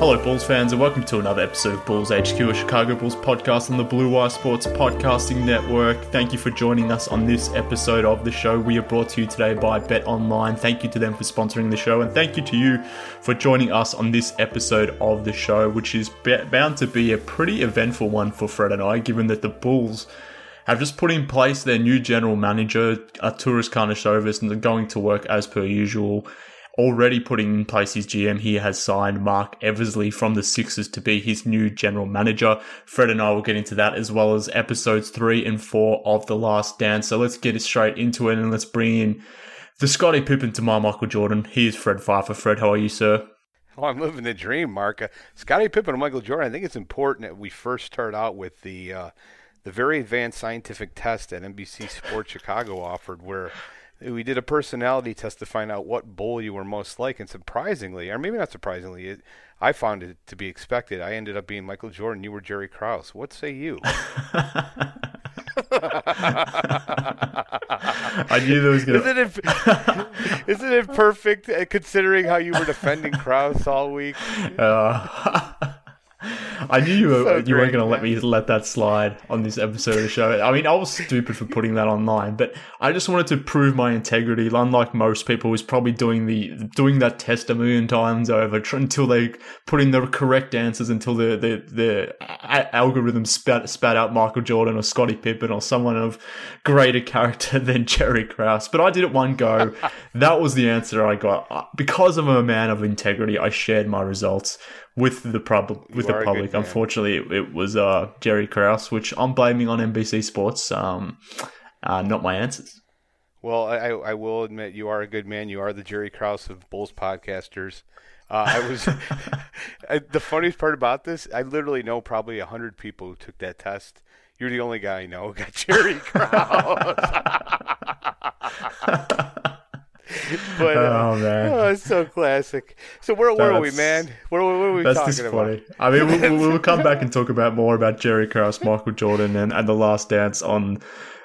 Hello, Bulls fans, and welcome to another episode of Bulls HQ, a Chicago Bulls podcast on the Blue Wire Sports Podcasting Network. Thank you for joining us on this episode of the show. We are brought to you today by Bet Online. Thank you to them for sponsoring the show, and thank you to you for joining us on this episode of the show, which is bound to be a pretty eventful one for Fred and I, given that the Bulls have just put in place their new general manager, Arturas Karnisovas, and they're going to work as per usual already putting in place his GM. He has signed Marc Eversley from the Sixers to be his new general manager. Fred and I will get into that as well as episodes three and four of The Last Dance. So let's get straight into it and let's bring in the Scottie Pippen to my Michael Jordan. Here's Fred Pfeiffer. Fred, how are you, sir? Oh, I'm living the dream, Mark. Uh, Scottie Pippen and Michael Jordan. I think it's important that we first start out with the uh, the very advanced scientific test that NBC Sports Chicago offered, where we did a personality test to find out what bull you were most like, and surprisingly, or maybe not surprisingly, it, I found it to be expected. I ended up being Michael Jordan. You were Jerry Krause. What say you? I knew there was gonna. Isn't it, isn't it perfect uh, considering how you were defending Krause all week? Uh, I knew you were So you weren't going to let me let that slide on this episode of the show. I mean, I was stupid for putting that online, but I just wanted to prove my integrity. Unlike most people, who's probably doing the doing that test a million times over tr- until they put in the correct answers until the the the a- algorithm spat spat out Michael Jordan or Scottie Pippen or someone of greater character than Jerry Krause. But I did it one go. that was the answer I got Uh, because I'm a man of integrity. I shared my results with the pub- with the are a good public. Unfortunately, it, it was uh, Jerry Krause, which I'm blaming on NBC Sports. Um, uh, not my answers. Well, I, I will admit you are a good man. You are the Jerry Krause of Bulls podcasters. Uh, I was I, the funniest part about this. I literally know probably a hundred people who took that test. You're the only guy I know who got Jerry Krause. but uh, Oh, man. oh, it's so classic. So where where are we, man? What, what are we That's talking just about? funny. I mean, we'll, we'll, come back and talk about more about Jerry Krause, Michael Jordan, and, and the Last Dance on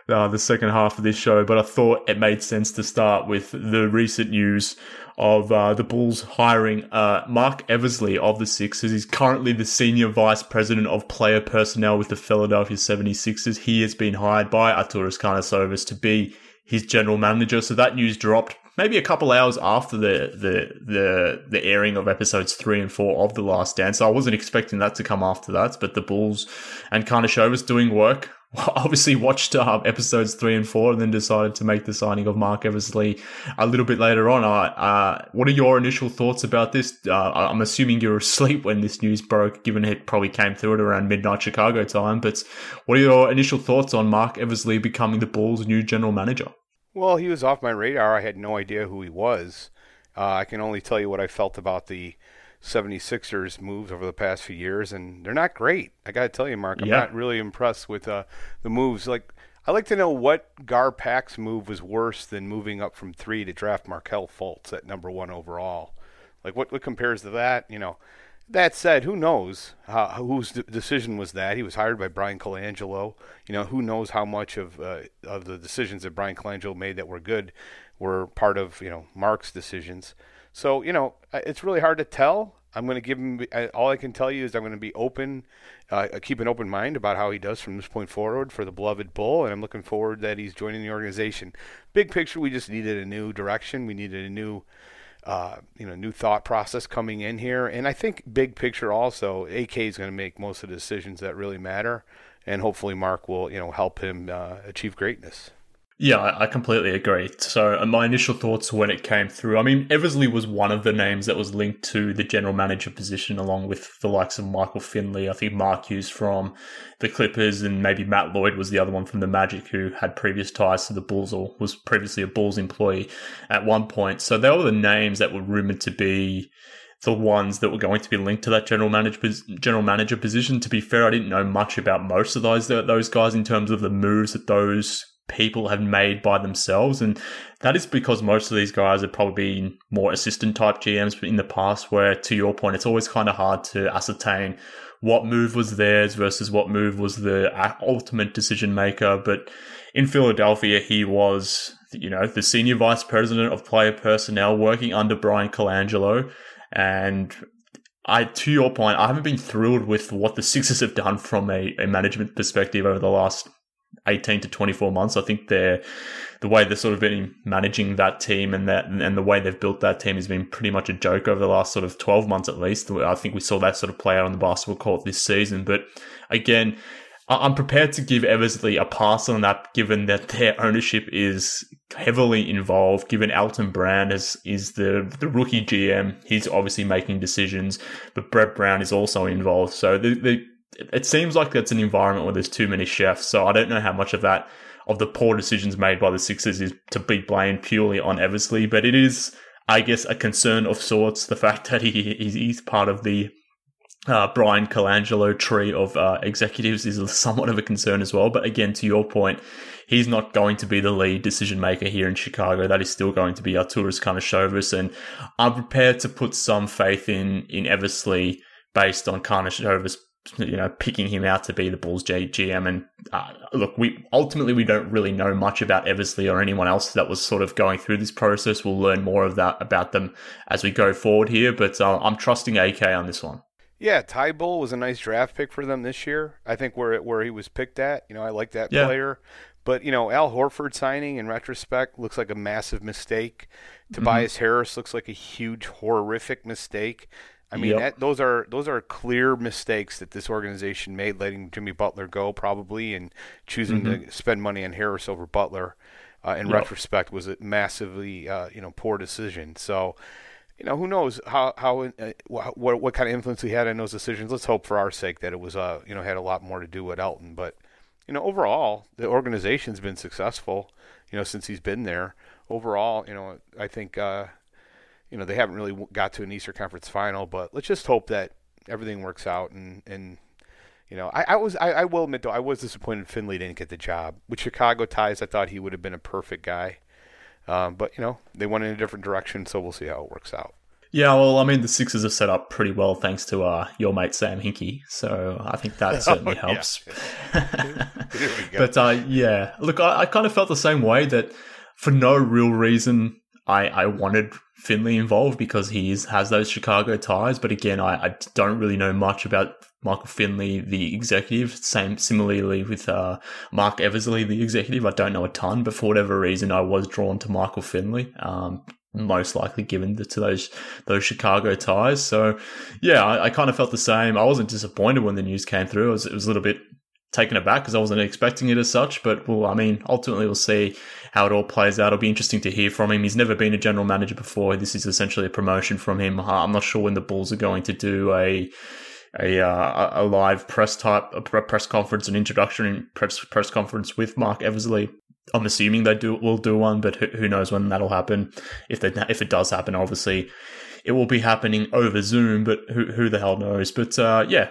uh, the second half of this show. But I thought it made sense to start with the recent news of uh, the Bulls hiring uh, Marc Eversley of the Sixers. He's currently the senior vice president of player personnel with the Philadelphia 76ers. He has been hired by Arturas Karnisovas to be his general manager. So that news dropped maybe a couple hours after the the the the airing of episodes three and four of The Last Dance. I wasn't expecting that to come after that, but the Bulls and Karnisovas doing work obviously watched uh, episodes three and four and then decided to make the signing of Marc Eversley a little bit later on. Uh, what are your initial thoughts about this? Uh, I'm assuming you're asleep when this news broke, given it probably came through at around midnight Chicago time. But what are your initial thoughts on Marc Eversley becoming the Bulls' new general manager? Well, he was off my radar. I had no idea who he was. Uh, I can only tell you what I felt about the 76ers moves over the past few years, and they're not great. I got to tell you, Mark, I'm yeah. not really impressed with uh, the moves. Like, I like to know what Garpax move was worse than moving up from three to draft Markelle Fultz at number one overall. Like, what, what compares to that? You know, that said, who knows how, whose decision was that? He was hired by Bryan Colangelo. You know, who knows how much of uh, of the decisions that Bryan Colangelo made that were good were part of you know Marc's decisions. So, you know, it's really hard to tell. I'm going to give him all I can tell you is I'm going to be open, uh, keep an open mind about how he does from this point forward for the beloved Bull, and I'm looking forward that he's joining the organization. Big picture, we just needed a new direction. We needed a new, uh, you know, new thought process coming in here, and I think big picture also, AK is going to make most of the decisions that really matter, and hopefully Marc will, you know, help him uh, achieve greatness. Yeah, I completely agree. So, uh, my initial thoughts when it came through, I mean, Eversley was one of the names that was linked to the general manager position, along with the likes of Michael Finley. I think Mark Hughes from the Clippers, and maybe Matt Lloyd was the other one from the Magic, who had previous ties to the Bulls or was previously a Bulls employee at one point. So, they were the names that were rumored to be the ones that were going to be linked to that general manager general manager position. To be fair, I didn't know much about most of those those guys in terms of the moves that those people have made by themselves. And that is because most of these guys have probably been more assistant type GMs in the past, where to your point, it's always kind of hard to ascertain what move was theirs versus what move was the ultimate decision maker. But in Philadelphia, he was, you know, the senior vice president of player personnel working under Bryan Colangelo. And I, to your point, I haven't been thrilled with what the Sixers have done from a, a management perspective over the last 18 to 24 months. I think they're the way they've sort of been managing that team and that and the way they've built that team has been pretty much a joke over the last sort of 12 months at least. I think we saw that sort of play out on the basketball court this season. But again, I'm prepared to give Eversley a pass on that, given that their ownership is heavily involved. Given Elton Brand is is the the rookie GM, he's obviously making decisions, but Brett Brown is also involved. So the, the it seems like that's an environment where there's too many chefs. So I don't know how much of that of the poor decisions made by the Sixers is to be blamed purely on Eversley, but it is, I guess, a concern of sorts. The fact that he he's part of the uh, Bryan Colangelo tree of uh, executives is somewhat of a concern as well. But again, to your point, he's not going to be the lead decision maker here in Chicago. That is still going to be Arturas Karnisovas, and I'm prepared to put some faith in in Eversley based on Karnisovas you know, picking him out to be the Bulls GM. And uh, look, we ultimately we don't really know much about Eversley or anyone else that was sort of going through this process. We'll learn more of that about them as we go forward here. But uh, I'm trusting AK on this one. Yeah, Thybulle was a nice draft pick for them this year. I think where where he was picked at, you know, I like that yeah. player. But you know, Al Horford signing in retrospect looks like a massive mistake. Mm-hmm. Tobias Harris looks like a huge, horrific mistake. I mean, yep. that, those are those are clear mistakes that this organization made, letting Jimmy Butler go probably, and choosing mm-hmm. to spend money on Harris over Butler. Uh, in yep. retrospect, was a massively uh, you know poor decision. So, you know, who knows how how uh, what what kind of influence he had in those decisions. Let's hope for our sake that it was uh you know had a lot more to do with Elton, but you know overall the organization's been successful. You know since he's been there. Overall, you know I think uh, you know they haven't really got to an Eastern Conference final, but let's just hope that everything works out and and you know, I, I was I, I, will admit though I was disappointed Finley didn't get the job. With Chicago ties, I thought he would have been a perfect guy. Um, but you know, they went in a different direction, so we'll see how it works out. Yeah, well, I mean, the Sixers are set up pretty well thanks to uh, your mate Sam Hinkie, so I think that certainly oh, helps. but uh, yeah, look, I, I kind of felt the same way that for no real reason I, I wanted Finley involved because he has those Chicago ties. But again, I, I don't really know much about Michael Finley, the executive. Same, similarly with uh, Marc Eversley, the executive. I don't know a ton, but for whatever reason, I was drawn to Michael Finley. Um, most likely given to those those Chicago ties. So yeah, I, I, kind of felt the same. I wasn't disappointed when the news came through. It was, it was a little bit taken aback because I wasn't expecting it as such. But well, I mean, ultimately we'll see how it all plays out. It'll be interesting to hear from him. He's never been a general manager before. This is essentially a promotion from him. I'm not sure when the Bulls are going to do a a uh, a live press type a press conference, an introduction press press conference with Marc Eversley. I'm assuming they do will do one, but who, knows when that'll happen? If they if it does happen, obviously it will be happening over Zoom, but who who the hell knows? But uh, yeah,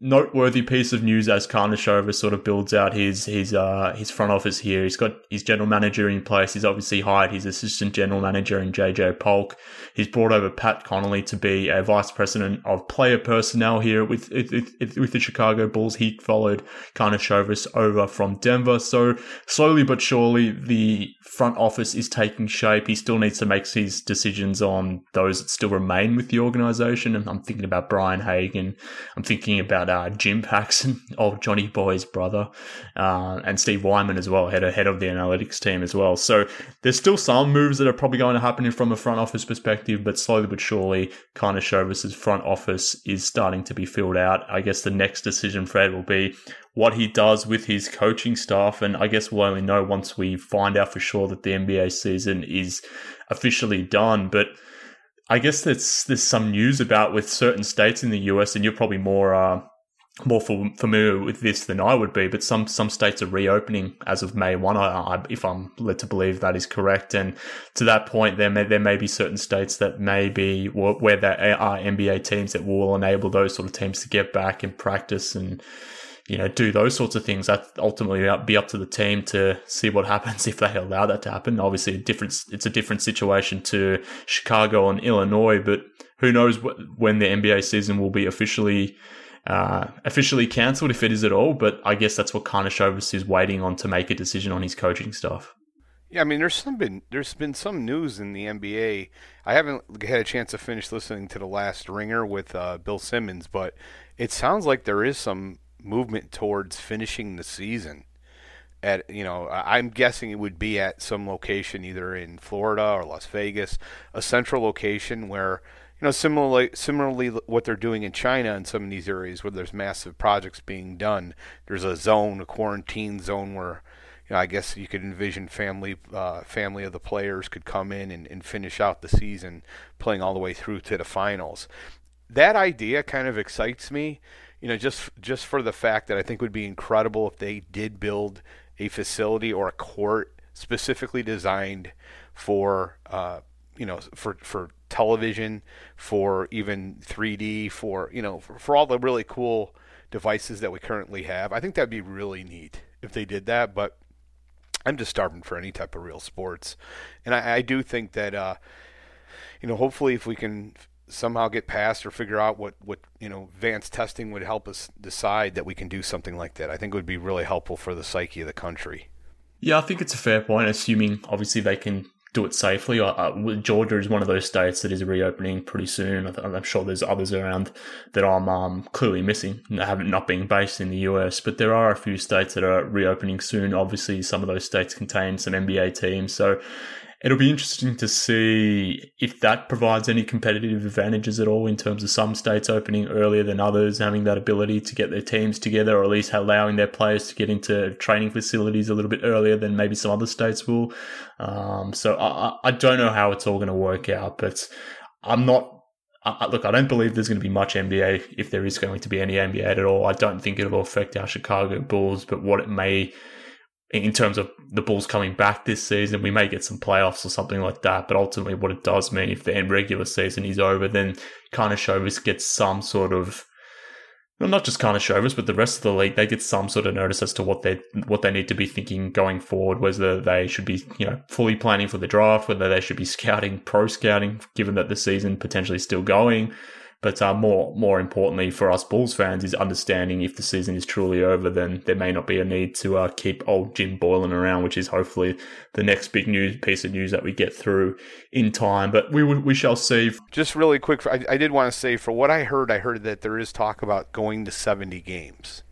noteworthy piece of news as Karnisovas sort of builds out his his uh, his front office here. He's got his general manager in place. He's obviously hired his assistant general manager in JJ Polk. He's brought over Pat Connelly to be a vice president of player personnel here with with, with the Chicago Bulls. He followed Karnisovas over from Denver. So slowly but surely, the front office is taking shape. He still needs to make his decisions on those that still remain with the organization. And I'm thinking about Brian Hagen. I'm thinking about about uh, Jim Paxson, old Johnny Boy's brother, uh, and Steve Wyman as well, head head of the analytics team as well. So there's still some moves that are probably going to happen from a front office perspective, but slowly but surely, Karnisovas' front office is starting to be filled out. I guess the next decision, Fred, will be what he does with his coaching staff, and I guess we'll only know once we find out for sure that the NBA season is officially done. But I guess there's there's some news about with certain states in the US, and you're probably more uh, more familiar with this than I would be. But some some states are reopening as of May one. I, I, if I'm led to believe that is correct, and to that point, there may there may be certain states that may be where there are NBA teams that will enable those sort of teams to get back and practice and you know, do those sorts of things. That ultimately be up to the team to see what happens if they allow that to happen. Obviously, a different it's a different situation to Chicago and Illinois, but who knows when the NBA season will be officially uh, officially cancelled if it is at all. But I guess that's what Karnisovas is waiting on to make a decision on his coaching staff. Yeah, I mean, there's some been there's been some news in the NBA. I haven't had a chance to finish listening to the last Ringer with uh, Bill Simmons, but it sounds like there is some movement towards finishing the season at you know I'm guessing it would be at some location either in Florida or Las Vegas, a central location where know similarly similarly what they're doing in China in some of these areas where there's massive projects being done. There's a zone, a quarantine zone where you know I guess you could envision family uh, family of the players could come in and, and finish out the season playing all the way through to the finals. That idea kind of excites me you know, just just for the fact that I think would be incredible if they did build a facility or a court specifically designed for uh, you know for for television, for even 3D, for you know for, for all the really cool devices that we currently have. I think that'd be really neat if they did that, but I'm just starving for any type of real sports, and I, I do think that uh, you know hopefully if we can somehow get past or figure out what, what you know advanced testing would help us decide that we can do something like that. I think it would be really helpful for the psyche of the country. Yeah, I think it's a fair point, assuming obviously they can do it safely. Georgia is one of those states that is reopening pretty soon. I'm sure there's others around that I'm um, clearly missing, haven't not being based in the US, but there are a few states that are reopening soon. Obviously, some of those states contain some NBA teams, so It'll be interesting to see if that provides any competitive advantages at all in terms of some states opening earlier than others, having that ability to get their teams together, or at least allowing their players to get into training facilities a little bit earlier than maybe some other states will. Um, so I, I don't know how it's all going to work out, but I'm not I, look, I don't believe there's going to be much NBA if there is going to be any NBA at all. I don't think it'll affect our Chicago Bulls, but what it may in terms of the Bulls coming back this season, we may get some playoffs or something like that. But ultimately, what it does mean if the end regular season is over, then Karnisovas gets some sort of well, not just Karnisovas, but the rest of the league, they get some sort of notice as to what they what they need to be thinking going forward. Whether they should be, you know, fully planning for the draft, whether they should be scouting, pro scouting, given that the season potentially still going, but uh, more more importantly for us Bulls fans is understanding if the season is truly over, then there may not be a need to uh, keep old Jim Boylen around, which is hopefully the next big news piece of news that we get through in time. But we we shall see. Just really quick, I, I did want to say for what I heard, I heard that there is talk about going to seventy games.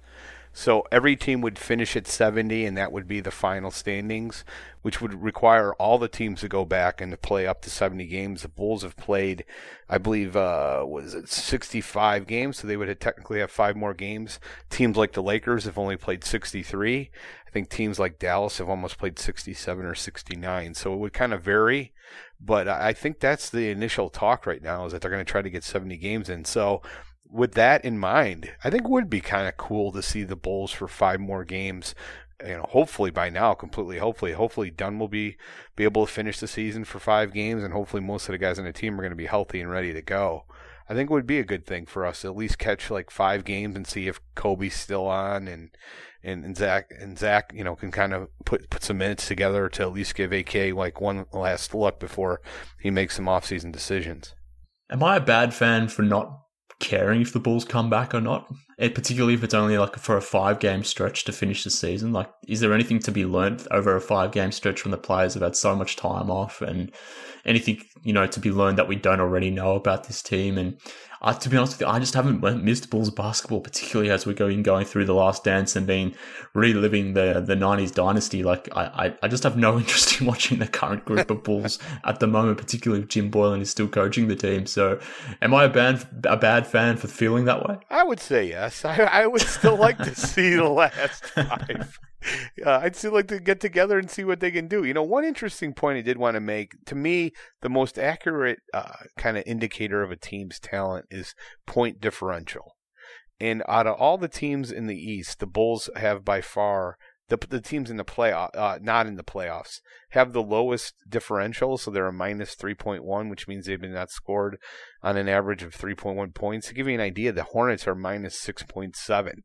So every team would finish at 70, and that would be the final standings, which would require all the teams to go back and to play up to 70 games. The Bulls have played, I believe, uh, was it 65 games, so they would have technically have five more games. Teams like the Lakers have only played 63. I think teams like Dallas have almost played 67 or 69. So it would kind of vary, but I think that's the initial talk right now is that they're going to try to get 70 games in. So with that in mind, I think it would be kind of cool to see the Bulls for five more games. You know, hopefully by now, completely. Hopefully, hopefully Dunn will be be able to finish the season for five games, and hopefully most of the guys on the team are going to be healthy and ready to go. I think it would be a good thing for us to at least catch like five games and see if Coby's still on and and, and Zach and Zach, you know, can kind of put put some minutes together to at least give AK like one last look before he makes some offseason decisions. Am I a bad fan for not caring if the Bulls come back or not, particularly if it's only like for a five game stretch to finish the season. Like, is there anything to be learned over a five game stretch from the players who've had so much time off, and anything you know to be learned that we don't already know about this team? And uh, to be honest with you, I just haven't missed Bulls basketball, particularly as we're going going through the last dance and being reliving the the '90s dynasty. Like I, I just have no interest in watching the current group of Bulls at the moment, particularly if Jim Boylen is still coaching the team. So, am I a bad a bad fan for feeling that way? I would say yes. I, I would still like to see the last five. Uh, I'd still like to get together and see what they can do. You know, one interesting point I did want to make to me, the most accurate uh, kind of indicator of a team's talent is point differential. And out of all the teams in the East, the Bulls have by far the the teams in the playoff, uh, not in the playoffs, have the lowest differential. So they're a minus three point one, which means they've been not scored on an average of three point one points. To give you an idea, the Hornets are minus six point seven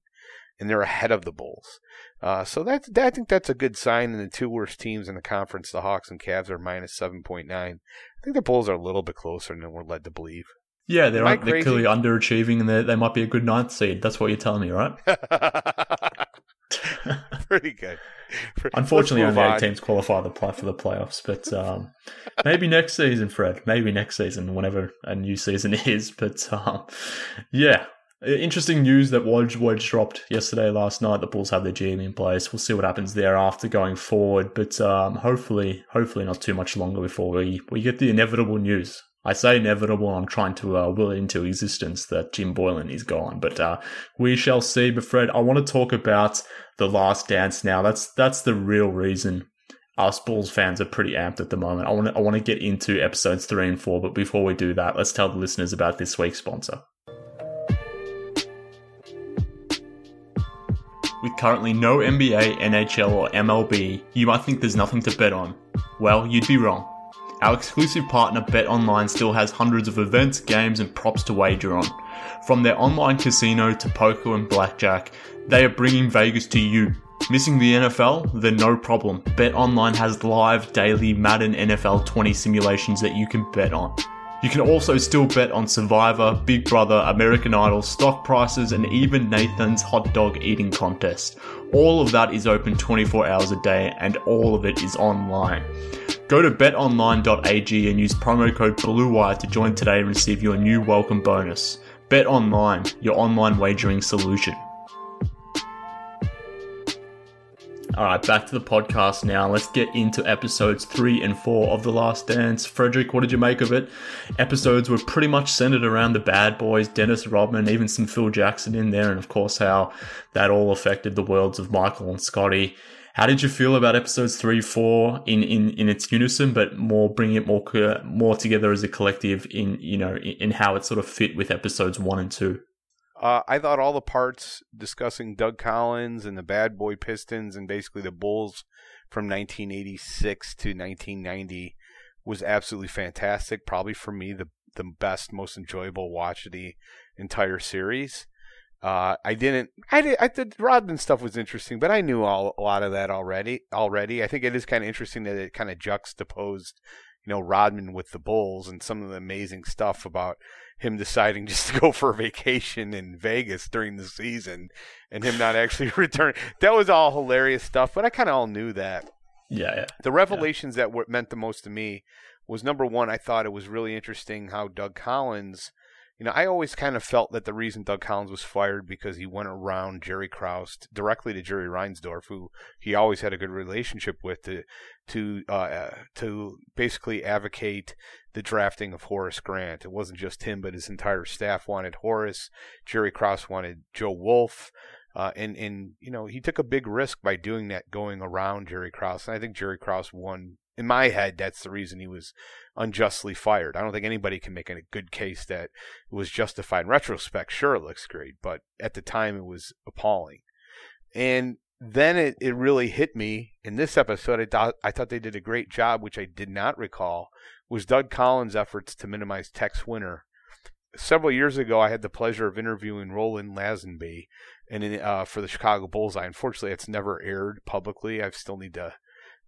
and they're ahead of the Bulls. Uh, so that's that, I think that's a good sign. And the two worst teams in the conference, the Hawks and Cavs, are minus seven point nine. I think the Bulls are a little bit closer than we're led to believe. Yeah, they're they're clearly underachieving, and they might be a good ninth seed. That's what you're telling me, right? Pretty good. Unfortunately, only eight teams qualify the play for the playoffs, but um, maybe next season, Fred. Maybe next season, whenever a new season is. But um, yeah, Interesting news that Woj Woj dropped yesterday, last night. The Bulls have their GM in place. We'll see what happens there after going forward, but um, hopefully, hopefully not too much longer before we, we get the inevitable news. I say inevitable. I'm trying to uh, will it into existence that Jim Boylen is gone, but uh, we shall see. But Fred, I want to talk about the Last Dance now. That's that's the real reason us Bulls fans are pretty amped at the moment. I want to I want to get into episodes three and four, but before we do that, let's tell the listeners about this week's sponsor. With currently no NBA, NHL, or MLB, you might think there's nothing to bet on. Well, you'd be wrong. Our exclusive partner BetOnline still has hundreds of events, games, and props to wager on. From their online casino to poker and blackjack, they are bringing Vegas to you. Missing the NFL? Then no problem. BetOnline has live daily Madden NFL 20 simulations that you can bet on. You can also still bet on Survivor, Big Brother, American Idol, stock prices, and even Nathan's hot dog eating contest. All of that is open 24 hours a day and all of it is online. Go to betonline.ag and use promo code BLUEWIRE to join today and receive your new welcome bonus. BetOnline, your online wagering solution. All right, back to the podcast now. Let's get into episodes three and four of The Last Dance. Frederick, what did you make of it? Episodes were pretty much centered around the bad boys, Dennis Rodman, even some Phil Jackson in there, and of course, how that all affected the worlds of Michael and Scottie. How did you feel about episodes three, four in, in, in its unison, but more bringing it more uh, more together as a collective in you know in, in how it sort of fit with episodes one and two? Uh, I thought all the parts discussing Doug Collins and the Bad Boy Pistons and basically the Bulls from 1986 to 1990 was absolutely fantastic. Probably for me the the best, most enjoyable watch of the entire series. Uh, I didn't. I did. I did. Rodman stuff was interesting, but I knew all a lot of that already. Already, I think it is kind of interesting that it kind of juxtaposed, you know, Rodman with the Bulls and some of the amazing stuff about him deciding just to go for a vacation in Vegas during the season and him not actually returning. That was all hilarious stuff, but I kind of all knew that. Yeah, yeah. The revelations yeah. that were, meant the most to me was number one, I thought it was really interesting how Doug Collins you know, I always kind of felt that the reason Doug Collins was fired because he went around Jerry Krause directly to Jerry Reinsdorf, who he always had a good relationship with, to to uh, to basically advocate the drafting of Horace Grant. It wasn't just him, but his entire staff wanted Horace. Jerry Krause wanted Joe Wolf. Uh, and and you know he took a big risk by doing that, going around Jerry Krause. And I think Jerry Krause won. In my head, that's the reason he was unjustly fired. I don't think anybody can make a good case that it was justified. In retrospect, sure, it looks great, but at the time, it was appalling. And then it, it really hit me in this episode. I thought I thought they did a great job, which I did not recall, was Doug Collins' efforts to minimize Tex Winter. Several years ago, I had the pleasure of interviewing Roland Lazenby, and in, uh, for the Chicago Bullseye. Unfortunately, it's never aired publicly. I still need to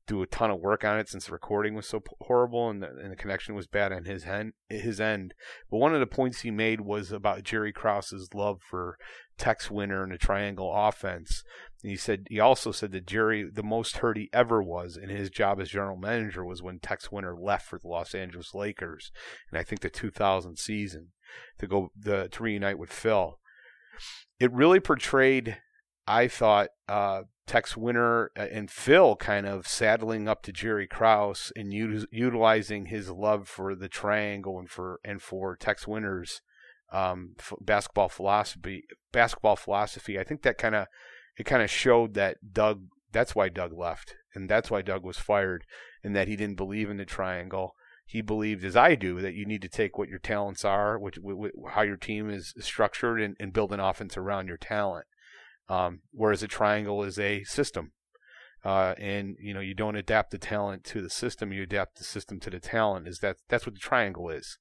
do a ton of work on it since the recording was so horrible and the, and the connection was bad on his end. His end. But one of the points he made was about Jerry Krause's love for Tex Winter and the triangle offense. And he said he also said that Jerry, the most hurt he ever was in his job as general manager was when Tex Winter left for the Los Angeles Lakers, and I think the 2000 season to go the to reunite with Phil. It really portrayed, I thought, uh, Tex Winter uh, and Phil kind of saddling up to Jerry Krause and u- utilizing his love for the triangle and for and for Tex Winter's um, f- basketball philosophy. Basketball philosophy. I think that kind of it kind of showed that Doug. That's why Doug left, and that's why Doug was fired, and that he didn't believe in the triangle. He believed, as I do, that you need to take what your talents are, which, which how your team is structured, and, and build an offense around your talent. Um, whereas a triangle is a system. Uh, and you know you don't adapt the talent to the system; you adapt the system to the talent. Is that that's what the triangle is?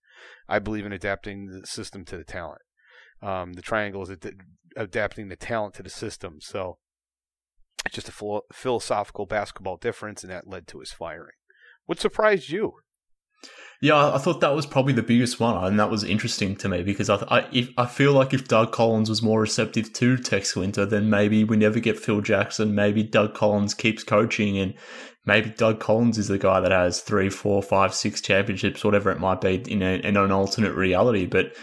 I believe in adapting the system to the talent. Um, the triangle is ad- adapting the talent to the system. So it's just a philo- philosophical basketball difference, and that led to his firing. What surprised you? Yeah, I thought that was probably the biggest one, and that was interesting to me because I I, if, I feel like if Doug Collins was more receptive to Tex Winter, then maybe we never get Phil Jackson. Maybe Doug Collins keeps coaching, and maybe Doug Collins is the guy that has three, four, five, six championships, whatever it might be, in, a, in an alternate reality. But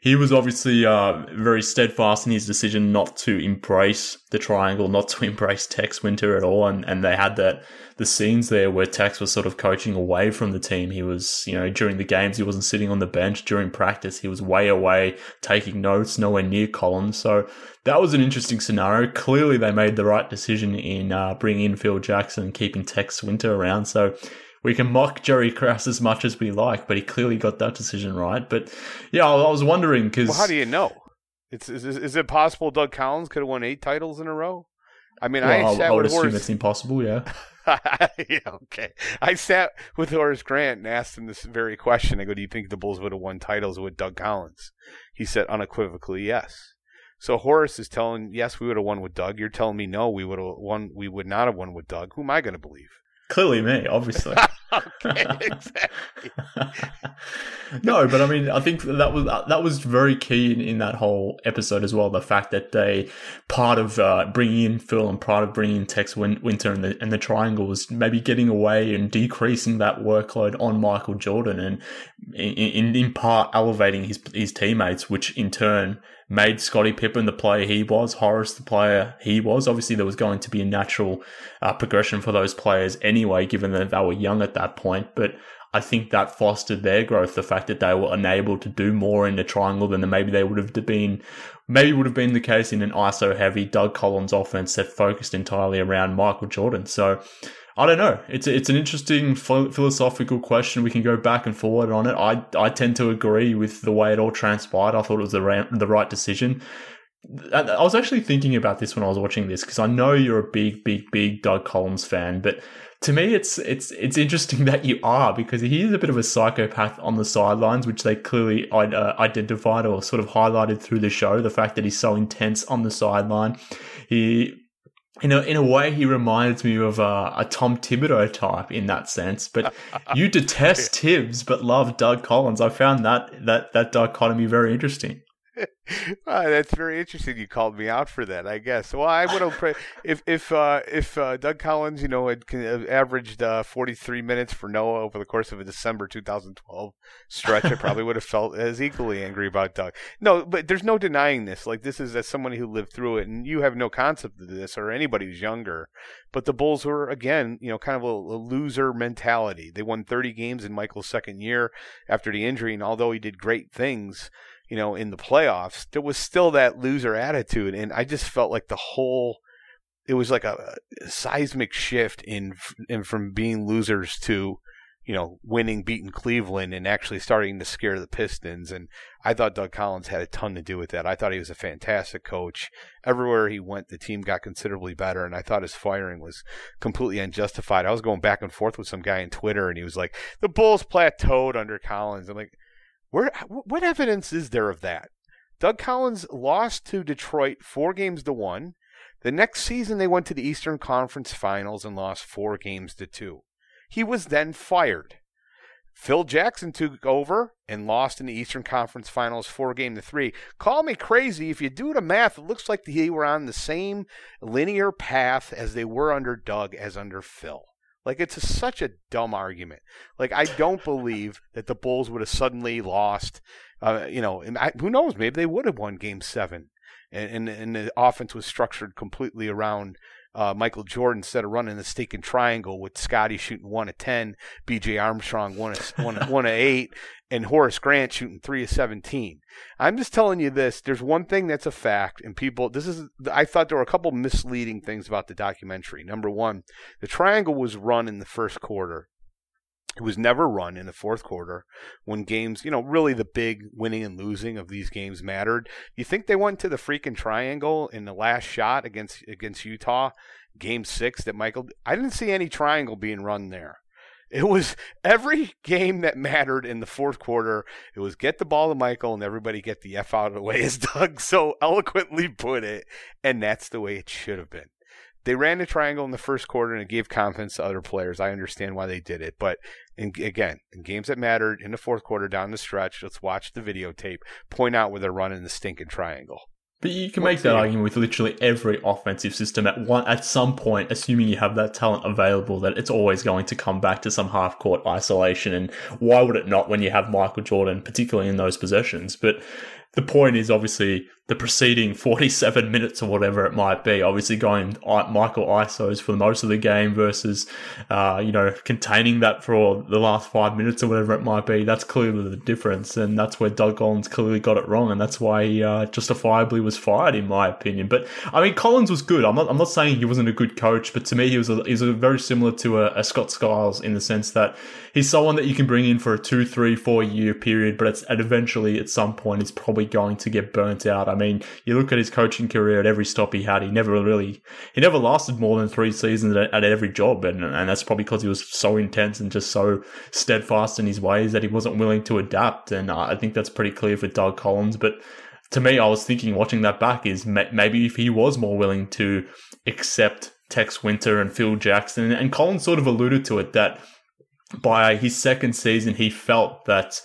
he was obviously uh, very steadfast in his decision not to embrace the triangle, not to embrace Tex Winter at all, and and they had that the scenes there where Tex was sort of coaching away from the team. He was, you know, during the games, he wasn't sitting on the bench. During practice, he was way away taking notes, nowhere near Collins. So that was an interesting scenario. Clearly, they made the right decision in uh, bringing in Phil Jackson and keeping Tex Winter around. So we can mock Jerry Krause as much as we like, but he clearly got that decision right. But yeah, I was wondering because well, how do you know? It's is, is it possible Doug Collins could have won eight titles in a row? I mean, well, I sat I would with assume Horace. it's impossible. Yeah. yeah, okay. I sat with Horace Grant and asked him this very question. I go, "Do you think the Bulls would have won titles with Doug Collins?" He said unequivocally, "Yes." So Horace is telling, "Yes, we would have won with Doug." You're telling me, "No, we would have won. We would not have won with Doug." Who am I going to believe? Clearly, me, obviously. okay, exactly. no, but I mean, I think that was that was very key in, in that whole episode as well. The fact that they part of uh, bringing in Phil and part of bringing in Tex Win- Winter and the and the triangle was maybe getting away and decreasing that workload on Michael Jordan and in in, in part elevating his his teammates, which in turn made Scottie Pippen the player he was, Horace the player he was. Obviously, there was going to be a natural uh, progression for those players anyway, given that they were young at that point. But I think that fostered their growth. The fact that they were unable to do more in the triangle than maybe they would have been, maybe would have been the case in an ISO heavy Doug Collins offense that focused entirely around Michael Jordan. So. I don't know. It's a, it's an interesting philosophical question. We can go back and forward on it. I I tend to agree with the way it all transpired. I thought it was the ra- the right decision. I was actually thinking about this when I was watching this because I know you're a big, big, big Doug Collins fan, but to me, it's it's it's interesting that you are because he is a bit of a psychopath on the sidelines, which they clearly uh, identified or sort of highlighted through the show. The fact that he's so intense on the sideline, he in a, in a way, he reminds me of a, a, Tom Thibodeau type in that sense. But you detest Thibs, but love Doug Collins. I found that that that dichotomy very interesting. that's very interesting. You called me out for that, I guess. Well, I would have if if uh, if uh, Doug Collins, you know, had averaged uh, 43 minutes for Noah over the course of a December 2012 stretch, I probably would have felt as equally angry about Doug. No, but there's no denying this. Like this is as somebody who lived through it, and you have no concept of this, or anybody who's younger. But the Bulls were again, you know, kind of a, a loser mentality. They won 30 games in Michael's second year after the injury, and although he did great things you know, in the playoffs, there was still that loser attitude. And I just felt like the whole, it was like a, seismic shift in, in from being losers to, you know, winning, beating Cleveland and actually starting to scare the Pistons. And I thought Doug Collins had a ton to do with that. I thought he was a fantastic coach. Everywhere he went, the team got considerably better. And I thought his firing was completely unjustified. I was going back and forth with some guy on Twitter and he was like, the Bulls plateaued under Collins. I'm like, where what evidence is there of that? Doug Collins lost to Detroit four games to one. The next season, they went to the Eastern Conference Finals and lost four games to two. He was then fired. Phil Jackson took over and lost in the Eastern Conference Finals four game to three. Call me crazy. If you do the math, it looks like they were on the same linear path as they were under Doug as under Phil. Like it's a, such a dumb argument. Like I don't believe that the Bulls would have suddenly lost. Uh, you know, and I, who knows? Maybe they would have won Game Seven, and, and and the offense was structured completely around uh, Michael Jordan instead of running the steak and triangle with Scottie shooting one of ten, B.J. Armstrong one of one, one of eight, and Horace Grant shooting three of seventeen. I'm just telling you this. There's one thing that's a fact, and people. This is. I thought there were a couple misleading things about the documentary. Number one, the triangle was run in the first quarter. It was never run in the fourth quarter when games, you know, really the big winning and losing of these games mattered. You think they went to the freaking triangle in the last shot against against Utah, game six that Michael I didn't see any triangle being run there. It was every game that mattered in the fourth quarter. It was get the ball to Michael and everybody get the F out of the way, as Doug so eloquently put it. And that's the way it should have been. They ran the triangle in the first quarter and it gave confidence to other players. I understand why they did it. But in, again, in games that mattered in the fourth quarter down the stretch, let's watch the videotape, point out where they're running the stinking triangle. But you can make that argument with literally every offensive system at one at some point, assuming you have that talent available, that it's always going to come back to some half court isolation. And why would it not when you have Michael Jordan, particularly in those possessions? But the point is obviously the preceding 47 minutes or whatever it might be, obviously going Michael ISOs for most of the game versus, uh, you know, containing that for the last five minutes or whatever it might be. That's clearly the difference. And that's where Doug Collins clearly got it wrong. And that's why he uh, justifiably was fired, in my opinion. But I mean, Collins was good. I'm not, I'm not saying he wasn't a good coach, but to me, he was, a, he was very similar to a, a Scott Skiles in the sense that he's someone that you can bring in for a two, three, four year period, but it's, and eventually at some point, he's probably going to get burnt out. I mean, you look at his coaching career at every stop he had, he never really, he never lasted more than three seasons at, at every job. And, and that's probably because he was so intense and just so steadfast in his ways that he wasn't willing to adapt. And uh, I think that's pretty clear for Doug Collins. But to me, I was thinking watching that back is maybe if he was more willing to accept Tex Winter and Phil Jackson, and Collins sort of alluded to it that by his second season, he felt that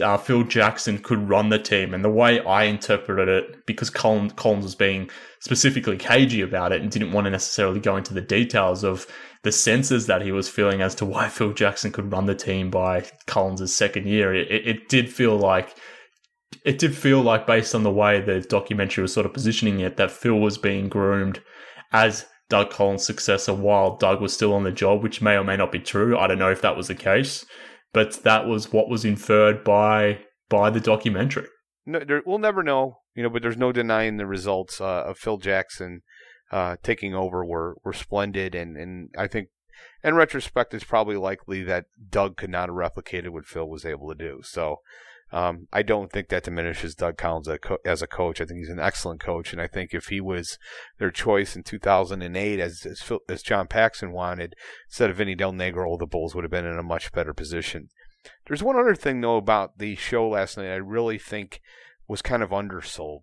uh, Phil Jackson could run the team. And the way I interpreted it, because Collins, Collins was being specifically cagey about it and didn't want to necessarily go into the details of the senses that he was feeling as to why Phil Jackson could run the team by Collins' second year, it, it did feel like it did feel like based on the way the documentary was sort of positioning it that Phil was being groomed as Doug Collins' successor while Doug was still on the job, which may or may not be true. I don't know if that was the case but that was what was inferred by by the documentary. No, there, we'll never know, you know, but there's no denying the results uh, of Phil Jackson uh, taking over were were splendid, and and I think in retrospect, it's probably likely that Doug could not have replicated what Phil was able to do. So um, I don't think that diminishes Doug Collins as a coach. I think he's an excellent coach, and I think if he was their choice in 2008, as as, Phil, as John Paxson wanted, instead of Vinny Del Negro, the Bulls would have been in a much better position. There's one other thing though about the show last night. I really think was kind of undersold.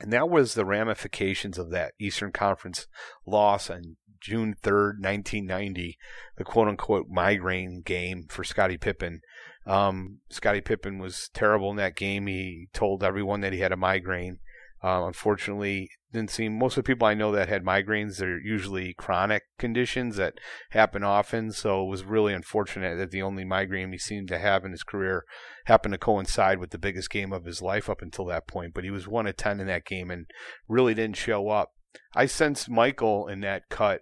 And that was the ramifications of that Eastern Conference loss on June 3rd, 1990, the quote unquote migraine game for Scottie Pippen. Um, Scottie Pippen was terrible in that game. He told everyone that he had a migraine. Uh, unfortunately, didn't seem most of the people I know that had migraines are usually chronic conditions that happen often. So it was really unfortunate that the only migraine he seemed to have in his career happened to coincide with the biggest game of his life up until that point. But he was one of ten in that game and really didn't show up. I sensed Michael in that cut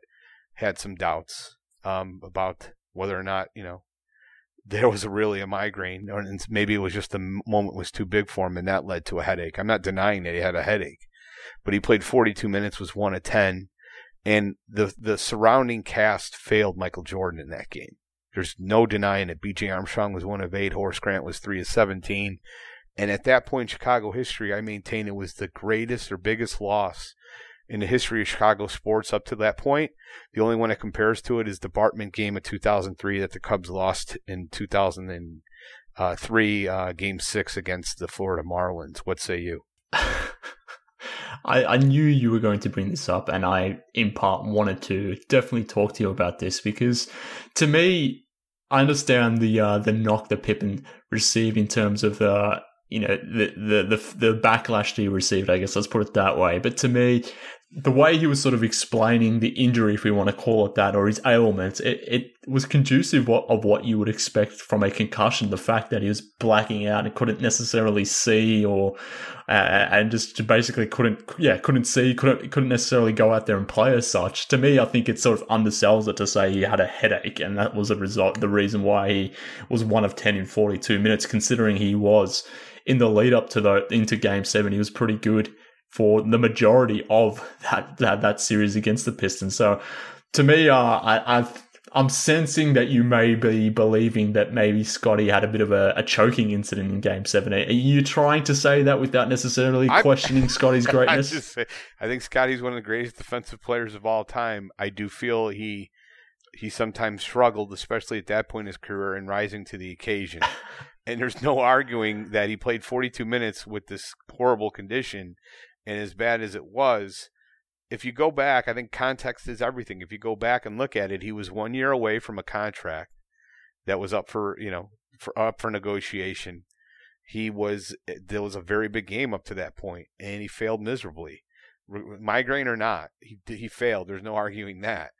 had some doubts um, about whether or not you know there was really a migraine, or maybe it was just the moment was too big for him, and that led to a headache. I'm not denying that he had a headache, but he played 42 minutes, was one of 10, and the the surrounding cast failed Michael Jordan in that game. There's no denying it. B.J. Armstrong was one of eight. Horace Grant was three of 17. And at that point in Chicago history, I maintain it was the greatest or biggest loss in the history of Chicago sports up to that point. The only one that compares to it is the Bartman game of 2003 that the Cubs lost in 2003, uh, game six against the Florida Marlins. What say you? I, I knew you were going to bring this up, and I, in part, wanted to definitely talk to you about this because, to me, I understand the uh, the knock that Pippen received in terms of uh, you know the, the the the backlash he received. I guess let's put it that way. But to me, the way he was sort of explaining the injury, if we want to call it that, or his ailments, it, it was conducive of what you would expect from a concussion. The fact that he was blacking out and couldn't necessarily see, or uh, and just basically couldn't, yeah, couldn't see, couldn't couldn't necessarily go out there and play as such. To me, I think it sort of undersells it to say he had a headache, and that was a result, the reason why he was one of ten in forty two minutes, considering he was in the lead up to the into Game Seven, he was pretty good for the majority of that that, that series against the Pistons. So to me, uh, I, I've I'm sensing that you may be believing that maybe Scottie had a bit of a, a choking incident in Game Seven. Are you trying to say that without necessarily I'm, questioning Scottie's greatness? I, say, I think Scottie's one of the greatest defensive players of all time. I do feel he he sometimes struggled, especially at that point in his career, in rising to the occasion. and there's no arguing that he played 42 minutes with this horrible condition and as bad as it was, if you go back, I think context is everything. If you go back and look at it, he was one year away from a contract that was up for you know for up for negotiation. He was eh, there was a very big game up to that point, and he failed miserably, migraine or not. He he failed. There's no arguing that.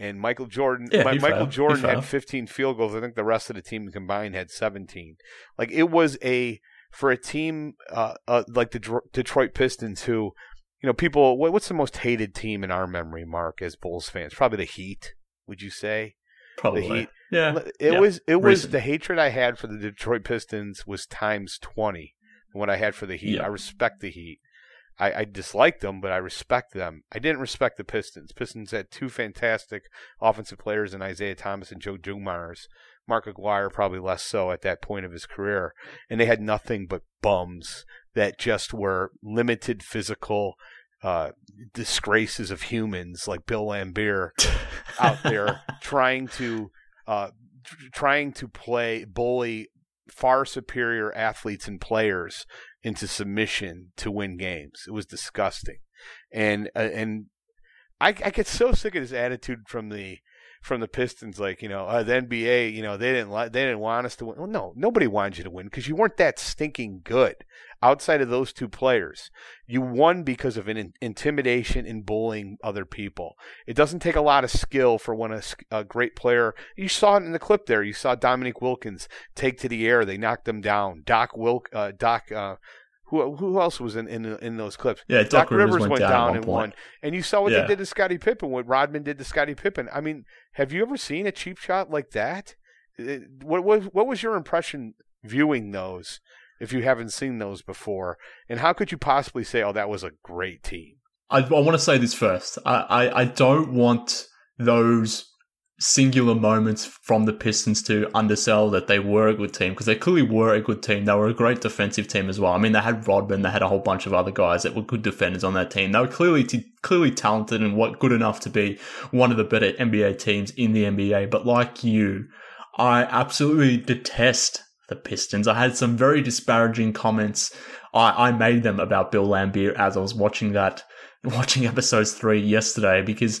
And Michael Jordan, yeah, Michael. Jordan had 15 field goals. I think the rest of the team combined had 17. Like it was a for a team uh, uh, like the Detroit Pistons, who, you know, people, what's the most hated team in our memory, Mark, as Bulls fans? Probably the Heat. Would you say? Probably. The Heat. Yeah. It yeah. was. It Recent. was the hatred I had for the Detroit Pistons was times twenty. What I had for the Heat. Yeah. I respect the Heat. I, I dislike them, but I respect them. I didn't respect the Pistons. Pistons had two fantastic offensive players in Isiah Thomas and Joe Dumars Mark Aguirre probably less so at that point of his career. And they had nothing but bums that just were limited physical uh, disgraces of humans like Bill Laimbeer out there trying to uh, trying to play bully far superior athletes and players into submission to win games. It was disgusting, and uh, and I, I get so sick of his attitude from the from the Pistons, like you know, uh, the NBA, you know, they didn't li- they didn't want us to win. Well, no, nobody wanted you to win because you weren't that stinking good. Outside of those two players, you won because of an in- intimidation and bullying other people. It doesn't take a lot of skill for when a, a great player. You saw it in the clip there. You saw Dominique Wilkins take to the air. They knocked him down. Doc Wilk, uh, Doc. Uh, who who else was in in, in those clips? Yeah, Doc, Doc Rivers, Rivers, went, down, down and won. And you saw what yeah. they did to Scottie Pippen, what Rodman did to Scottie Pippen. I mean, have you ever seen a cheap shot like that? Uh, what was what was your impression viewing those? If you haven't seen those before, and how could you possibly say, "Oh, that was a great team"? I, I want to say this first. I, I, I don't want those singular moments from the Pistons to undersell that they were a good team because they clearly were a good team. They were a great defensive team as well. I mean, they had Rodman, they had a whole bunch of other guys that were good defenders on that team. They were clearly t- clearly talented and what good enough to be one of the better NBA teams in the NBA. But like you, I absolutely detest the Pistons. I had some very disparaging comments I, I made them about Bill Laimbeer as I was watching that, watching episodes three yesterday because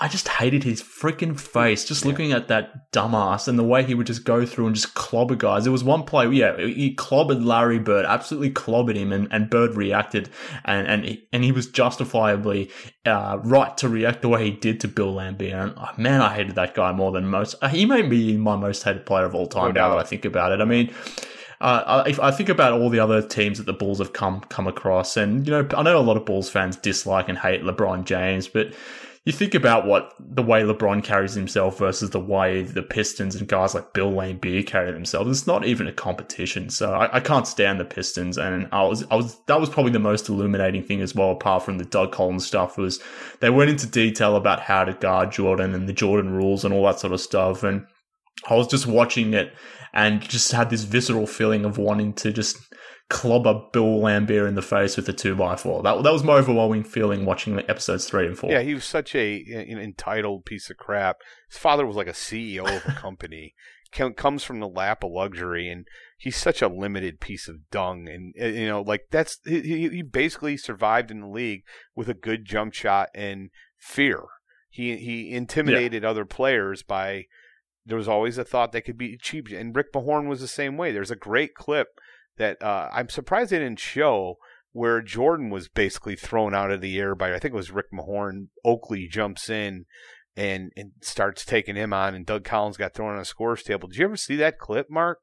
I just hated his freaking face, just yeah. looking at that dumbass and the way he would just go through and just clobber guys. There was one play, yeah, he clobbered Larry Bird, absolutely clobbered him, and, and Bird reacted, and and he, and he was justifiably uh, right to react the way he did to Bill Laimbeer. And oh, man, I hated that guy more than most. Uh, he may be my most hated player of all time no now that I think about it. I mean. Uh, if I think about all the other teams that the Bulls have come come across, and you know, I know a lot of Bulls fans dislike and hate LeBron James, but you think about what the way LeBron carries himself versus the way the Pistons and guys like Bill Laimbeer carry themselves. It's not even a competition. So I, I, can't stand the Pistons, and I was I was that was probably the most illuminating thing as well. Apart from the Doug Collins stuff, was they went into detail about how to guard Jordan and the Jordan rules and all that sort of stuff, and I was just watching it and just had this visceral feeling of wanting to just clobber Bill Laimbeer in the face with a two by four. That that was my overwhelming feeling watching the episodes three and four. Yeah, he was such a an entitled piece of crap. His father was like a CEO of a company, comes from the lap of luxury, and he's such a limited piece of dung. And uh, you know, like that's he, he basically survived in the league with a good jump shot and fear. He he intimidated yeah. other players by. There was always a thought they could be cheap, and Rick Mahorn was the same way. There's a great clip that uh, I'm surprised they didn't show where Jordan was basically thrown out of the air by I think it was Rick Mahorn. Oakley jumps in and and starts taking him on, and Doug Collins got thrown on a scores table. Did you ever see that clip, Mark?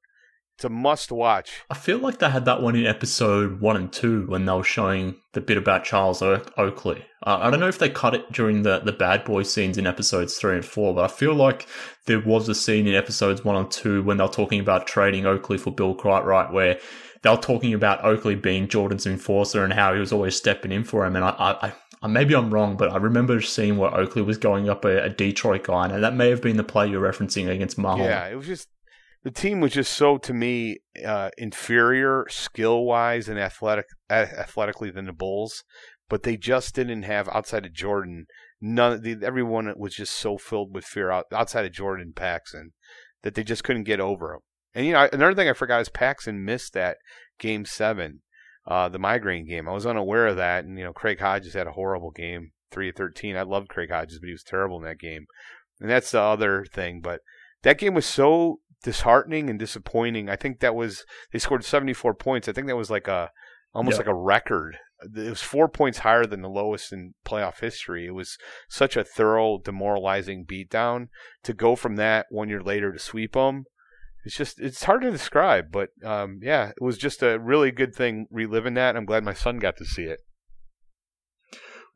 It's a must watch. I feel like they had that one in episode one and two when they were showing the bit about Charles Oakley. Uh, I don't know if they cut it during the, the bad boy scenes in episodes three and four, but I feel like there was a scene in episodes one and two when they were talking about trading Oakley for Bill Cartwright where they were talking about Oakley being Jordan's enforcer and how he was always stepping in for him. And I, I, I maybe I'm wrong, but I remember seeing where Oakley was going up a, a Detroit guy, and that may have been the play you're referencing against Mahorn. Yeah, it was just the team was just so to me uh, inferior skill wise and athletic athletically than the Bulls, but they just didn't have outside of Jordan. None the, everyone was just so filled with fear out, outside of Jordan Paxson that they just couldn't get over him. And you know, another thing I forgot is Paxson missed that game seven, uh, the migraine game. I was unaware of that, and you know, Craig Hodges had a horrible game, three of thirteen. I loved Craig Hodges, but he was terrible in that game. And that's the other thing. But that game was so disheartening and disappointing. I think that was they scored seventy four points. I think that was like a almost like a record. It was four points higher than the lowest in playoff history. It was such a thorough, demoralizing beatdown. To go from that one year later to sweep them it's just it's hard to describe, but um, yeah, it was just a really good thing reliving that. I'm glad my son got to see it.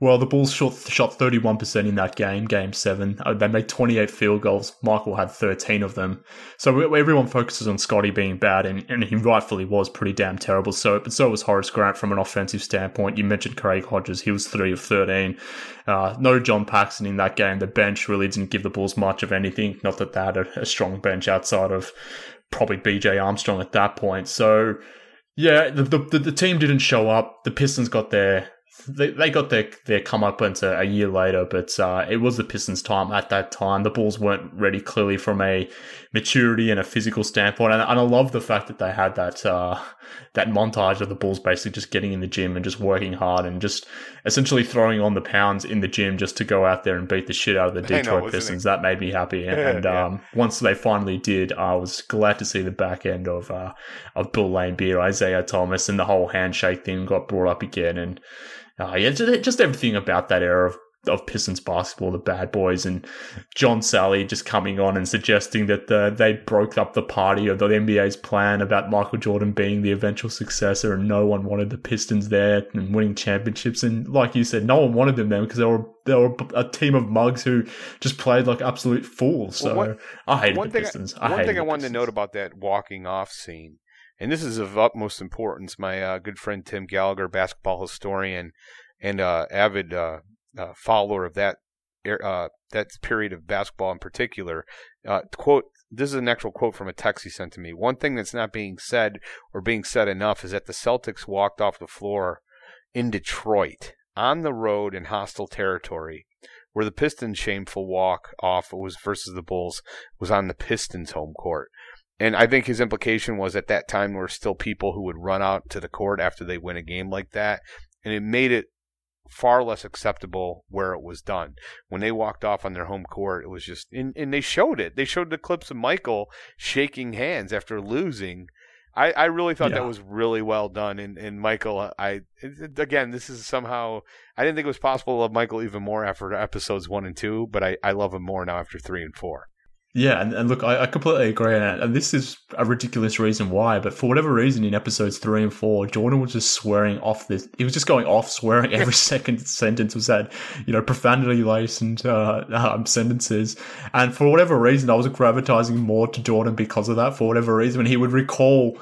Well, the Bulls shot, shot 31% in that game, game seven. Uh, they made 28 field goals. Michael had 13 of them. So everyone focuses on Scottie being bad, and, and he rightfully was pretty damn terrible. So, but so was Horace Grant from an offensive standpoint. You mentioned Craig Hodges. He was 3 of 13. Uh, no John Paxson in that game. The bench really didn't give the Bulls much of anything. Not that they had a, a strong bench outside of probably BJ Armstrong at that point. So, yeah, the, the, the team didn't show up. The Pistons got their they, they got their their comeuppance a, a year later, but uh, it was the Pistons' time at that time. The Bulls weren't ready clearly from a maturity and a physical standpoint, and, and I love the fact that they had that uh, that montage of the Bulls basically just getting in the gym and just working hard and just essentially throwing on the pounds in the gym just to go out there and beat the shit out of the Detroit know, Pistons. It? That made me happy, and, and yeah. um, once they finally did, I was glad to see the back end of uh, of Bill Laimbeer, Isiah Thomas, and the whole handshake thing got brought up again, and uh, yeah, just everything about that era of, of Pistons basketball, the bad boys, and John Salley just coming on and suggesting that the, they broke up the party of the NBA's plan about Michael Jordan being the eventual successor, and no one wanted the Pistons there and winning championships. And like you said, no one wanted them there because they were they were a team of mugs who just played like absolute fools. So well, what, I hated the Pistons. I, I one thing I wanted Pistons. to note about that walking off scene and this is of utmost importance. My uh, good friend Tim Gallagher, basketball historian and uh, avid uh, uh follower of that uh, that period of basketball in particular, uh, quote. This is an actual quote from a text he sent to me. One thing that's not being said or being said enough is that the Celtics walked off the floor in Detroit on the road in hostile territory where the Pistons' shameful walk off was versus the Bulls was on the Pistons' home court And I think his implication was at that time there were still people who would run out to the court after they win a game like that. And it made it far less acceptable where it was done. When they walked off on their home court, it was just, and, and they showed it. They showed the clips of Michael shaking hands after losing. I, I really thought yeah. that was really well done. And, and Michael, I again, this is somehow I didn't think it was possible to love Michael even more after episodes one and two, but I, I love him more now after three and four. Yeah, and, and look, I, I completely agree, and, this is a ridiculous reason why. But for whatever reason, in episodes three and four, Jordan was just swearing off this. He was just going off, swearing every second sentence was had, you know, profanity laced uh, um, sentences. And for whatever reason, I was gravitating more to Jordan because of that. For whatever reason, he would recall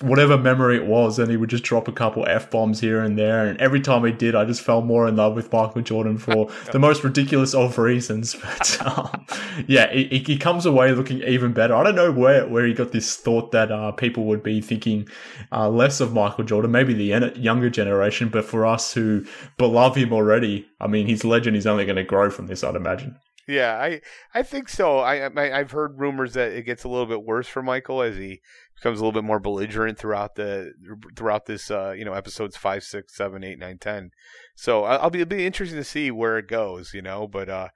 whatever memory it was, and he would just drop a couple f bombs here and there. And every time he did, I just fell more in love with Michael Jordan for the most ridiculous of reasons. But um, yeah, he, he, comes away looking even better. I don't know where where he got this thought that uh, people would be thinking uh, less of Michael Jordan, maybe the younger generation, but for us who love him already, I mean, his legend is only going to grow from this, I'd imagine. Yeah, I I think so. I, I have heard rumors that it gets a little bit worse for Michael as he becomes a little bit more belligerent throughout the throughout this uh, you know episodes five, six, seven, eight, nine, ten. So I'll be it'll be interesting to see where it goes, you know. But uh,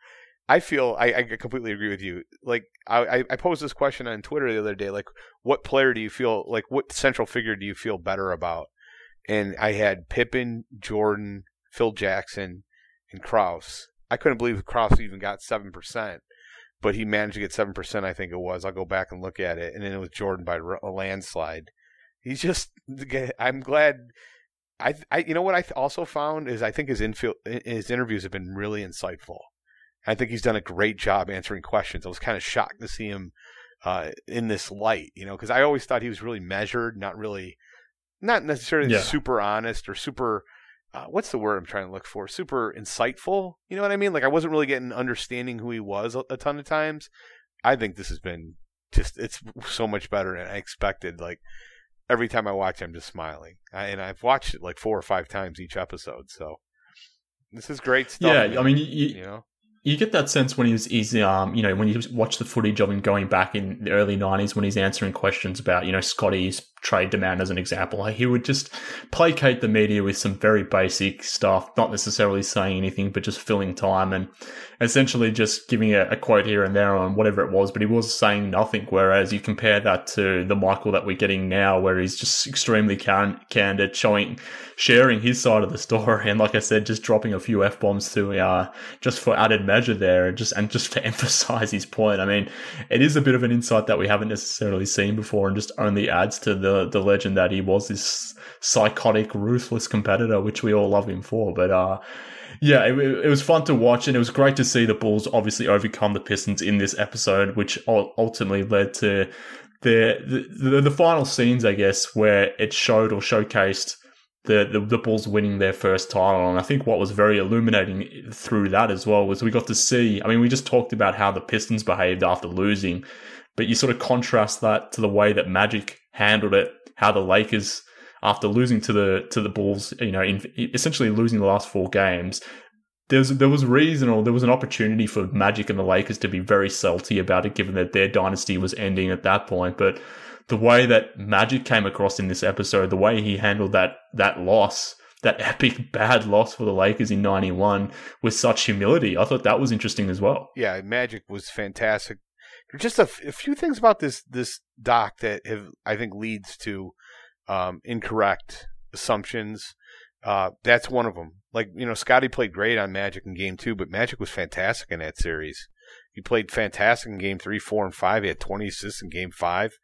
I feel I, I completely agree with you. Like I, I posed this question on Twitter the other day, like what player do you feel like what central figure do you feel better about? And I had Pippen, Jordan, Phil Jackson, and Krause. I couldn't believe Krause even got seven percent but he managed to get seven percent. I think it was. I'll go back and look at it, and then it was Jordan by a landslide. He's just. I'm glad. I, I you know what I also found is I think his infield his interviews have been really insightful. I think he's done a great job answering questions. I was kind of shocked to see him uh, in this light, you know, because I always thought he was really measured, not really, not necessarily yeah. super honest or super uh, what's the word I'm trying to look for? Super insightful. You know what I mean? Like I wasn't really getting understanding who he was a, a ton of times. I think this has been just it's so much better than I expected. Like every time I watch, I'm just smiling, I, and I've watched it like four or five times each episode. So this is great stuff. Yeah, I mean, you, you know, you get that sense when he's, he's um, you know, when you watch the footage of him going back in the early 90s when he's answering questions about, you know, Scottie's trade demand as an example. He would just placate the media with some very basic stuff, not necessarily saying anything, but just filling time and essentially just giving a, a quote here and there on whatever it was, but he was saying nothing. Whereas you compare that to the Michael that we're getting now, where he's just extremely candid, showing, sharing his side of the story. And like I said, just dropping a few F bombs to, uh, just for added measure there and just, and just to emphasize his point. I mean, it is a bit of an insight that we haven't necessarily seen before and just only adds to the the the legend that he was this psychotic, ruthless competitor, which we all love him for. But uh, yeah, it, it, was fun to watch, and it was great to see the Bulls obviously overcome the Pistons in this episode, which ultimately led to the the, the, final scenes, I guess, where it showed or showcased. The, the, the Bulls winning their first title. And I think what was very illuminating through that as well was we got to see. I mean, we just talked about how the Pistons behaved after losing, but you sort of contrast that to the way that Magic handled it, how the Lakers, after losing to the to the Bulls, you know, in, essentially losing the last four games, there was there was reason or there was an opportunity for Magic and the Lakers to be very salty about it, given that their dynasty was ending at that point. But the way that Magic came across in this episode, the way he handled that that loss, that epic bad loss for the Lakers in '91 with such humility, I thought that was interesting as well. Yeah, Magic was fantastic just a, f- a few things about this this doc that have I think leads to um, incorrect assumptions. Uh, that's one of them. Like you know, Scottie played great on Magic in Game Two, but Magic was fantastic in that series. He played fantastic in Game Three, Four, and Five. He had 20 assists in Game Five.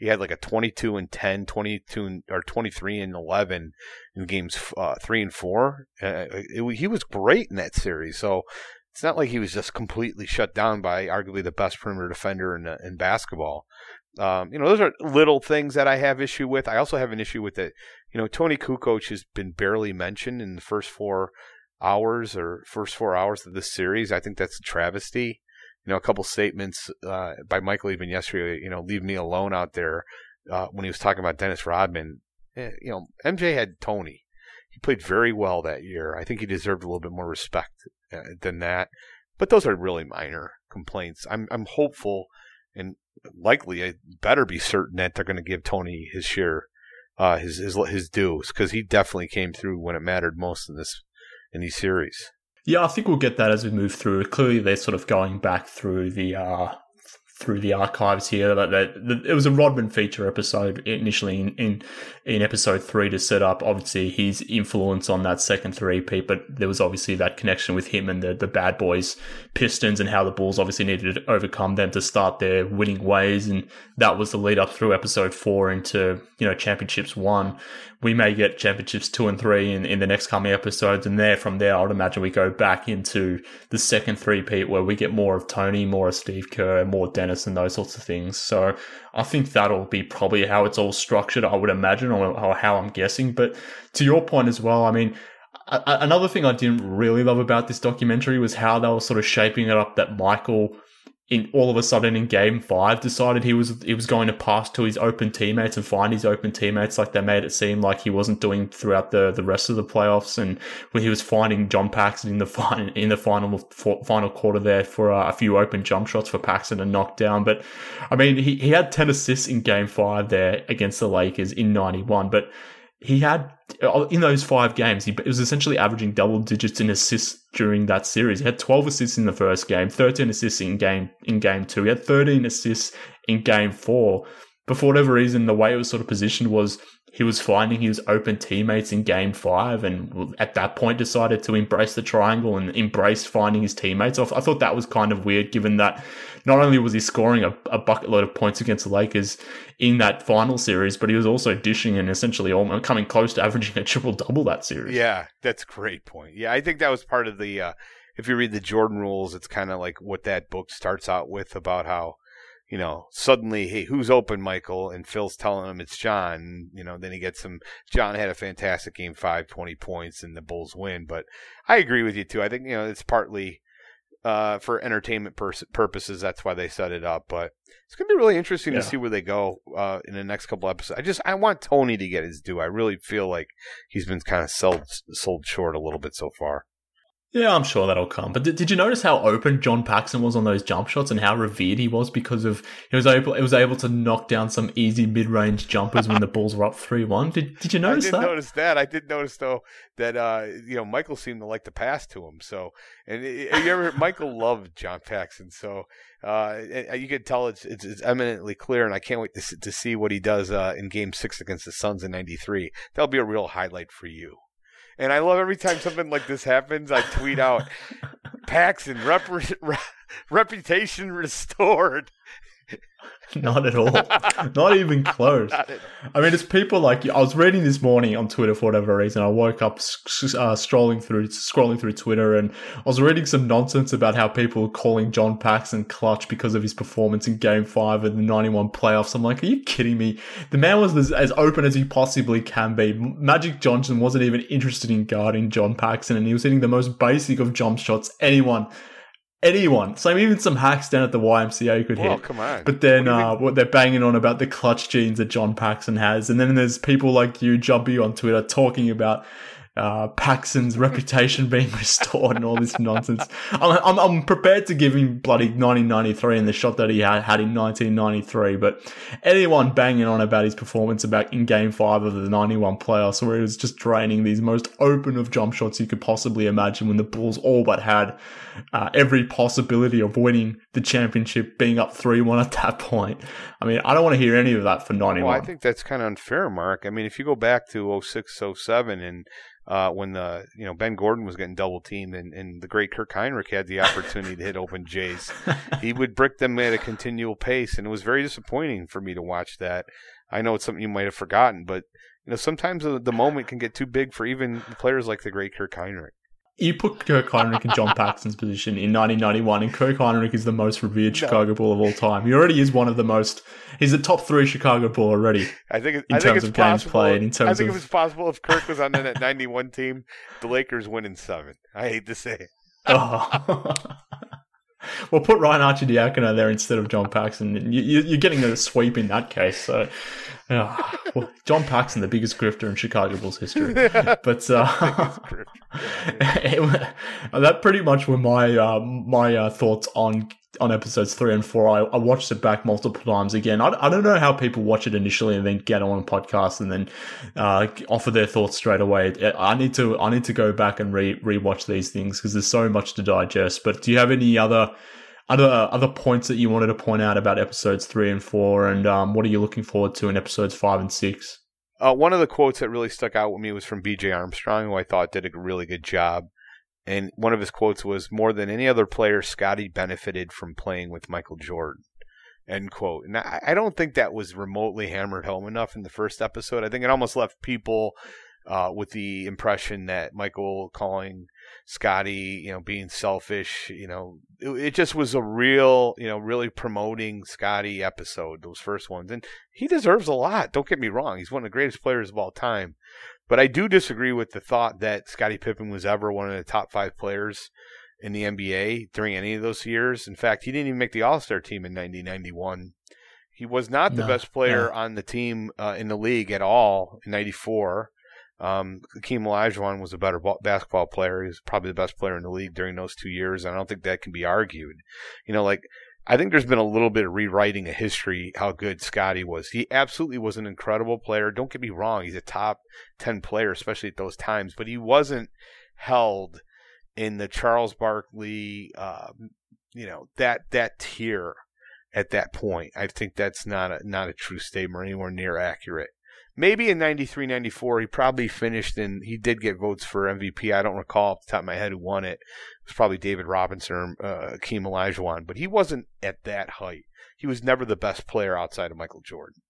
He had like a 22 and 10, 22 and, or 23 and 11 in games uh, three and four. Uh, it, he was great in that series. So it's not like he was just completely shut down by arguably the best perimeter defender in, in basketball. Um, you know, those are little things that I have issue with. I also have an issue with it. You know, Toni Kukoc has been barely mentioned in the first four hours or first four hours of this series. I think that's a travesty. You know, a couple statements uh, by Michael even yesterday. You know, leave me alone out there uh, when he was talking about Dennis Rodman. Eh, you know, MJ had Toni. He played very well that year. I think he deserved a little bit more respect uh, than that. But those are really minor complaints. I'm I'm hopeful, and likely, I better be certain that they're going to give Toni his share, uh, his his his dues because he definitely came through when it mattered most in this in these series. Yeah, I think we'll get that as we move through. Clearly, they're sort of going back through the uh, through the archives here. That, that, it was a Rodman feature episode initially in, in, in episode three to set up obviously his influence on that second three peat, but there was obviously that connection with him and the the bad boys Pistons and how the Bulls obviously needed to overcome them to start their winning ways, and that was the lead up through episode four into you know championships one. We may get championships two and three in, in the next coming episodes, and there from there, I would imagine we go back into the second three peat where we get more of Toni, more of Steve Kerr, more Dennis Dennis and those sorts of things. So I think that'll be probably how it's all structured, I would imagine, or, or how I'm guessing. But to your point as well, I mean, a- another thing I didn't really love about this documentary was how they were sort of shaping it up that Michael in all of a sudden in game five decided he was he was going to pass to his open teammates and find his open teammates. Like they made it seem like he wasn't doing throughout the, the rest of the playoffs. And when he was finding John Paxson in the final in the final final quarter there for uh, a few open jump shots for Paxson to knock down. But I mean he, he had 10 assists in game five there against the Lakers in 91 but he had uh, in those five games, he was essentially averaging double digits in assists during that series. He had 12 assists in the first game, 13 assists in game in game two. He had 13 assists in game four. But for whatever reason, the way it was sort of positioned was he was finding his open teammates in game five and at that point decided to embrace the triangle and embrace finding his teammates. I thought that was kind of weird given that not only was he scoring a, a bucket load of points against the Lakers in that final series, but he was also dishing and essentially almost coming close to averaging a triple double that series. Yeah, that's a great point. Yeah, I think that was part of the, uh, if you read the Jordan rules, it's kind of like what that book starts out with about how you know, suddenly, hey, who's open, Michael? And Phil's telling him it's John. You know, then he gets some. John had a fantastic game, five, 20 points, and the Bulls win. But I agree with you too. I think you know it's partly uh, for entertainment pers- purposes. That's why they set it up. But it's gonna be really interesting yeah. to see where they go uh, in the next couple episodes. I just I want Toni to get his due. I really feel like he's been kind of sold sold short a little bit so far. Yeah, I'm sure that'll come. But did, did you notice how open John Paxson was on those jump shots and how revered he was because of he was able he was able to knock down some easy mid range jumpers when the balls were up three one. Did did you notice that? I did that? Notice that. I did notice though that uh, you know Michael seemed to like to pass to him. So and you ever Michael loved John Paxson. So uh, you could tell it's, it's, it's eminently clear, and I can't wait to to see what he does uh, in Game Six against the Suns in '93. That'll be a real highlight for you. And I love every time something like this happens, I tweet out, Paxson, rep- re- reputation restored. Not at all. Not even close. Not I mean, it's people like I was reading this morning on Twitter for whatever reason. I woke up uh, scrolling through scrolling through Twitter, and I was reading some nonsense about how people were calling John Paxson clutch because of his performance in Game Five of the '91 playoffs. I'm like, are you kidding me? The man was as, as open as he possibly can be. Magic Johnson wasn't even interested in guarding John Paxson, and he was hitting the most basic of jump shots anyone anyone. So even some hacks down at the YMCA could well, hit. come on. But then what, uh, what they're banging on about the clutch genes that John Paxson has, and then there's people like you, Jumpy, on Twitter talking about uh, Paxson's reputation being restored and all this nonsense. I'm, I'm, I'm, prepared to give him bloody 1993 and the shot that he had, had in 1993, but anyone banging on about his performance about in game five of the 91 playoffs where he was just draining these most open of jump shots you could possibly imagine when the Bulls all but had uh, every possibility of winning the championship being up 3-1 at that point. I mean, I don't want to hear any of that for 91. Well, I think that's kind of unfair, Mark. I mean, if you go back to 06, 07 and uh, when the you know Ben Gordon was getting double teamed and, and the great Kirk Hinrich had the opportunity to hit open Jays. He would brick them at a continual pace, and it was very disappointing for me to watch that. I know it's something you might have forgotten, but you know sometimes the, the moment can get too big for even players like the great Kirk Hinrich you put Kirk Hinrich in John Paxson's position in 1991, and Kirk Hinrich is the most revered Chicago Bull of all time. He already is one of the most. He's the top three Chicago Bull already. I think. in I terms think it's of games possible, played, in terms I think of, it was possible if Kirk was on that 91 team, the Lakers win in seven. I hate to say it. Oh. well, put Ryan Arcidiacono there instead of John Paxson. You, are getting a sweep in that case. So, yeah. well, John Paxson, the biggest grifter in Chicago Bulls history. But uh, that pretty much were my uh, my uh, thoughts on on episodes three and four. I, I watched it back multiple times again. I, I don't know how people watch it initially and then get on a podcast and then uh, offer their thoughts straight away. I need to I need to go back and re rewatch these things because there's so much to digest. But do you have any other other other points that you wanted to point out about episodes three and four, and um, what are you looking forward to in episodes five and six? Uh, one of the quotes that really stuck out with me was from B.J. Armstrong, who I thought did a really good job. And one of his quotes was, "More than any other player, Scottie benefited from playing with Michael Jordan." End quote. And I, I don't think that was remotely hammered home enough in the first episode. I think it almost left people uh, with the impression that Michael calling Scottie, you know, being selfish, you know, it, it, just was a real, you know, really promoting Scottie episode, those first ones. And he deserves a lot. Don't get me wrong. He's one of the greatest players of all time. But I do disagree with the thought that Scottie Pippen was ever one of the top five players in the NBA during any of those years. In fact, he didn't even make the All Star team in 1991. He was not the no, best player yeah. on the team uh, in the league at all in '94. Um, Hakeem Olajuwon was a better ball, basketball player. He was probably the best player in the league during those two years. I don't think that can be argued. You know, like I think there's been a little bit of rewriting of history how good Scottie was. He absolutely was an incredible player. Don't get me wrong; he's a top ten player, especially at those times. But he wasn't held in the Charles Barkley, uh, you know, that that tier at that point. I think that's not a not a true statement or anywhere near accurate maybe in 93, 94, he probably finished and he did get votes for MVP. I don't recall off the top of my head who won it. It was probably David Robinson or uh, Akeem Olajuwon, but he wasn't at that height. He was never the best player outside of Michael Jordan.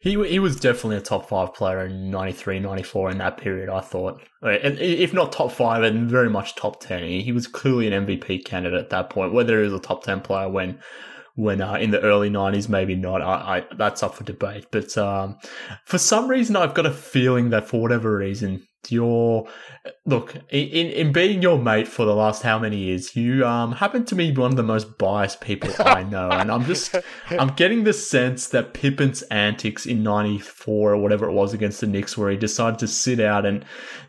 He he was definitely a top five player in 93, 94 in that period, I thought. And if not top five, and very much top 10. He was clearly an MVP candidate at that point. Whether he was a top 10 player when when uh, in the early 90s, maybe not. I, I that's up for debate. But um, for some reason, I've got a feeling that for whatever reason, your look in in being your mate for the last how many years you um happen to be one of the most biased people i know and i'm just i'm getting the sense that pippen's antics in 94 or whatever it was against the knicks where he decided to sit out and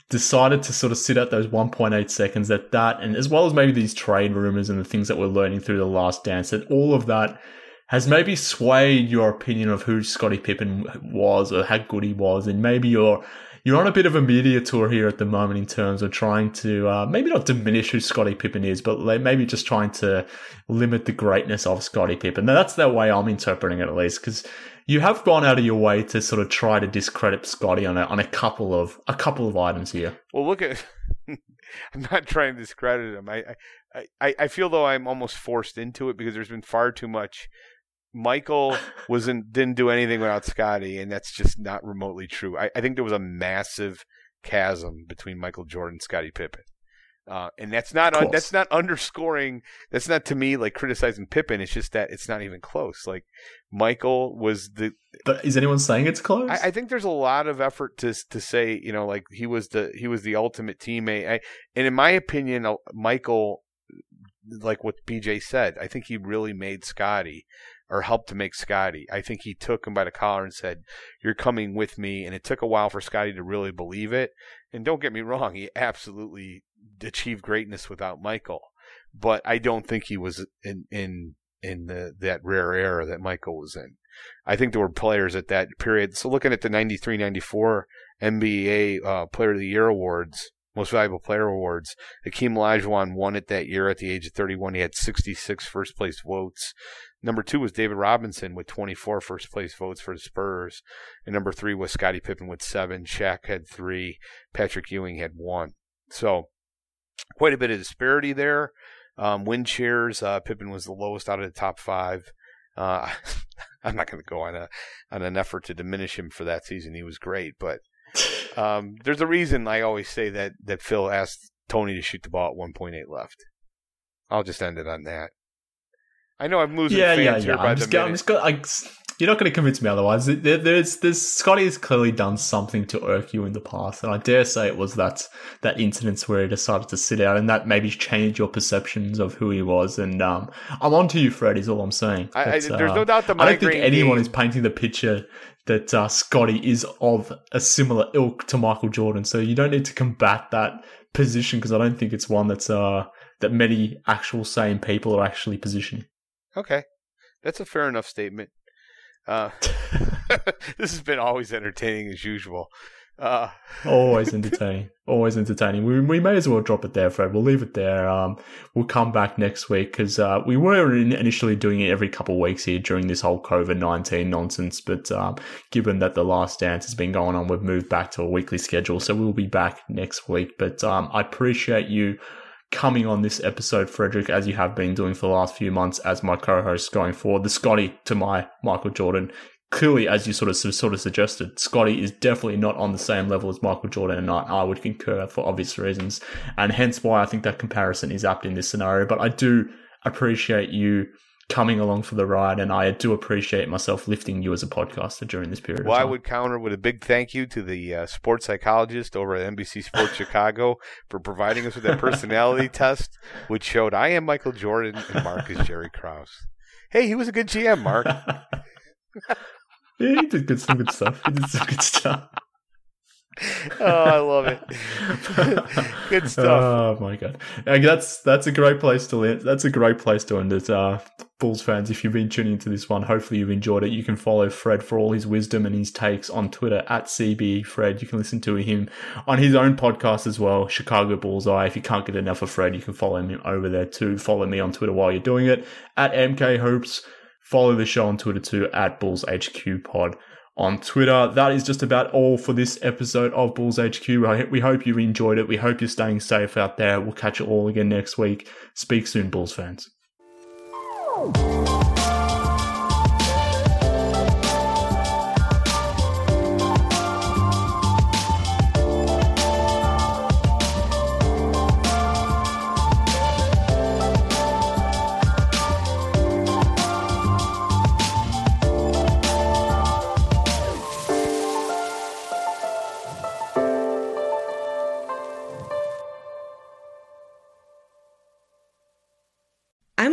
decided to sort of sit out those 1.8 seconds that that and as well as maybe these trade rumors and the things that we're learning through the last dance that all of that has maybe swayed your opinion of who Scottie Pippen was or how good he was, and maybe your you're on a bit of a media tour here at the moment in terms of trying to uh, maybe not diminish who Scottie Pippen is, but maybe just trying to limit the greatness of Scottie Pippen. Now, that's the way I'm interpreting it, at least, because you have gone out of your way to sort of try to discredit Scottie on a, on a couple of a couple of items here. Well, look at. I'm not trying to discredit him. I, I, I feel though I'm almost forced into it because there's been far too much Michael wasn't didn't do anything without Scottie, and that's just not remotely true. I, I think there was a massive chasm between Michael Jordan and Scottie Pippen. Uh, and that's not un- that's not underscoring. That's not to me like criticizing Pippen. It's just that it's not even close. Like Michael was the. But is anyone saying it's close? I, I think there's a lot of effort to to say you know like he was the he was the ultimate teammate. I, and in my opinion, uh, Michael, like what BJ said, I think he really made Scottie or helped to make Scottie. I think he took him by the collar and said, You're coming with me. And it took a while for Scottie to really believe it. And don't get me wrong, he absolutely achieved greatness without Michael. But I don't think he was in, in, in the, that rare era that Michael was in. I think there were players at that period. So looking at the 93 94 NBA uh, Player of the Year awards, most Valuable Player awards. Hakeem Olajuwon won it that year at the age of 31. He had 66 first place votes. Number two was David Robinson with 24 first place votes for the Spurs. And number three was Scottie Pippen with seven. Shaq had three. Patrick Ewing had one. So quite a bit of disparity there. Um, win uh, Pippen was the lowest out of the top five. Uh, I'm not going to go on a on an effort to diminish him for that season. He was great, but um, there's a reason I always say that that Phil asked Toni to shoot the ball at 1.8 left. I'll just end it on that. I know I'm losing yeah, fans yeah, yeah. here I'm just, the minute. I'm just I, you're not going to convince me otherwise. There, there's, there's Scottie has clearly done something to irk you in the past, and I dare say it was that that incident where he decided to sit out, and that maybe changed your perceptions of who he was. And um, I'm on to you, Fred. Is all I'm saying. I, I, there's uh, no doubt the I don't think anyone game. is painting the picture that uh, Scottie is of a similar ilk to Michael Jordan. So you don't need to combat that position because I don't think it's one that's uh, that many actual sane people are actually positioning. Okay, that's a fair enough statement. Uh, this has been always entertaining as usual. Uh, always entertaining. Always entertaining. We, we may as well drop it there, Fred. We'll leave it there. Um, we'll come back next week because uh, we were initially doing it every couple of weeks here during this whole COVID 19 nonsense. But um, given that the last dance has been going on, we've moved back to a weekly schedule. So we'll be back next week. But um, I appreciate you coming on this episode, Frederick, as you have been doing for the last few months as my co-host going forward. The Scottie to my Michael Jordan clearly, as you sort of sort of suggested, Scottie is definitely not on the same level as Michael Jordan, and I, I would concur for obvious reasons, and hence why I think that comparison is apt in this scenario. But I do appreciate you coming along for the ride, and I do appreciate myself lifting you as a podcaster during this period. Well, I would counter with a big thank you to the uh, sports psychologist over at NBC Sports Chicago for providing us with that personality test, which showed I am Michael Jordan and Mark is Jerry Krause. Hey, he was a good GM, Mark. Yeah, he did good, some good stuff. He did some good stuff. oh, I love it. good stuff. Oh my god, that's that's a great place to end. That's a great place to end it. Uh, Bulls fans, if you've been tuning into this one, hopefully you've enjoyed it. You can follow Fred for all his wisdom and his takes on Twitter at CB Fred. You can listen to him on his own podcast as well, Chicago Bullseye. If you can't get enough of Fred, you can follow him over there too. Follow me on Twitter while you're doing it at MK Hoops. Follow the show on Twitter too at Bulls HQ Pod on Twitter. That is just about all for this episode of Bulls HQ. We hope you enjoyed it. We hope you're staying safe out there. We'll catch you all again next week. Speak soon, Bulls fans.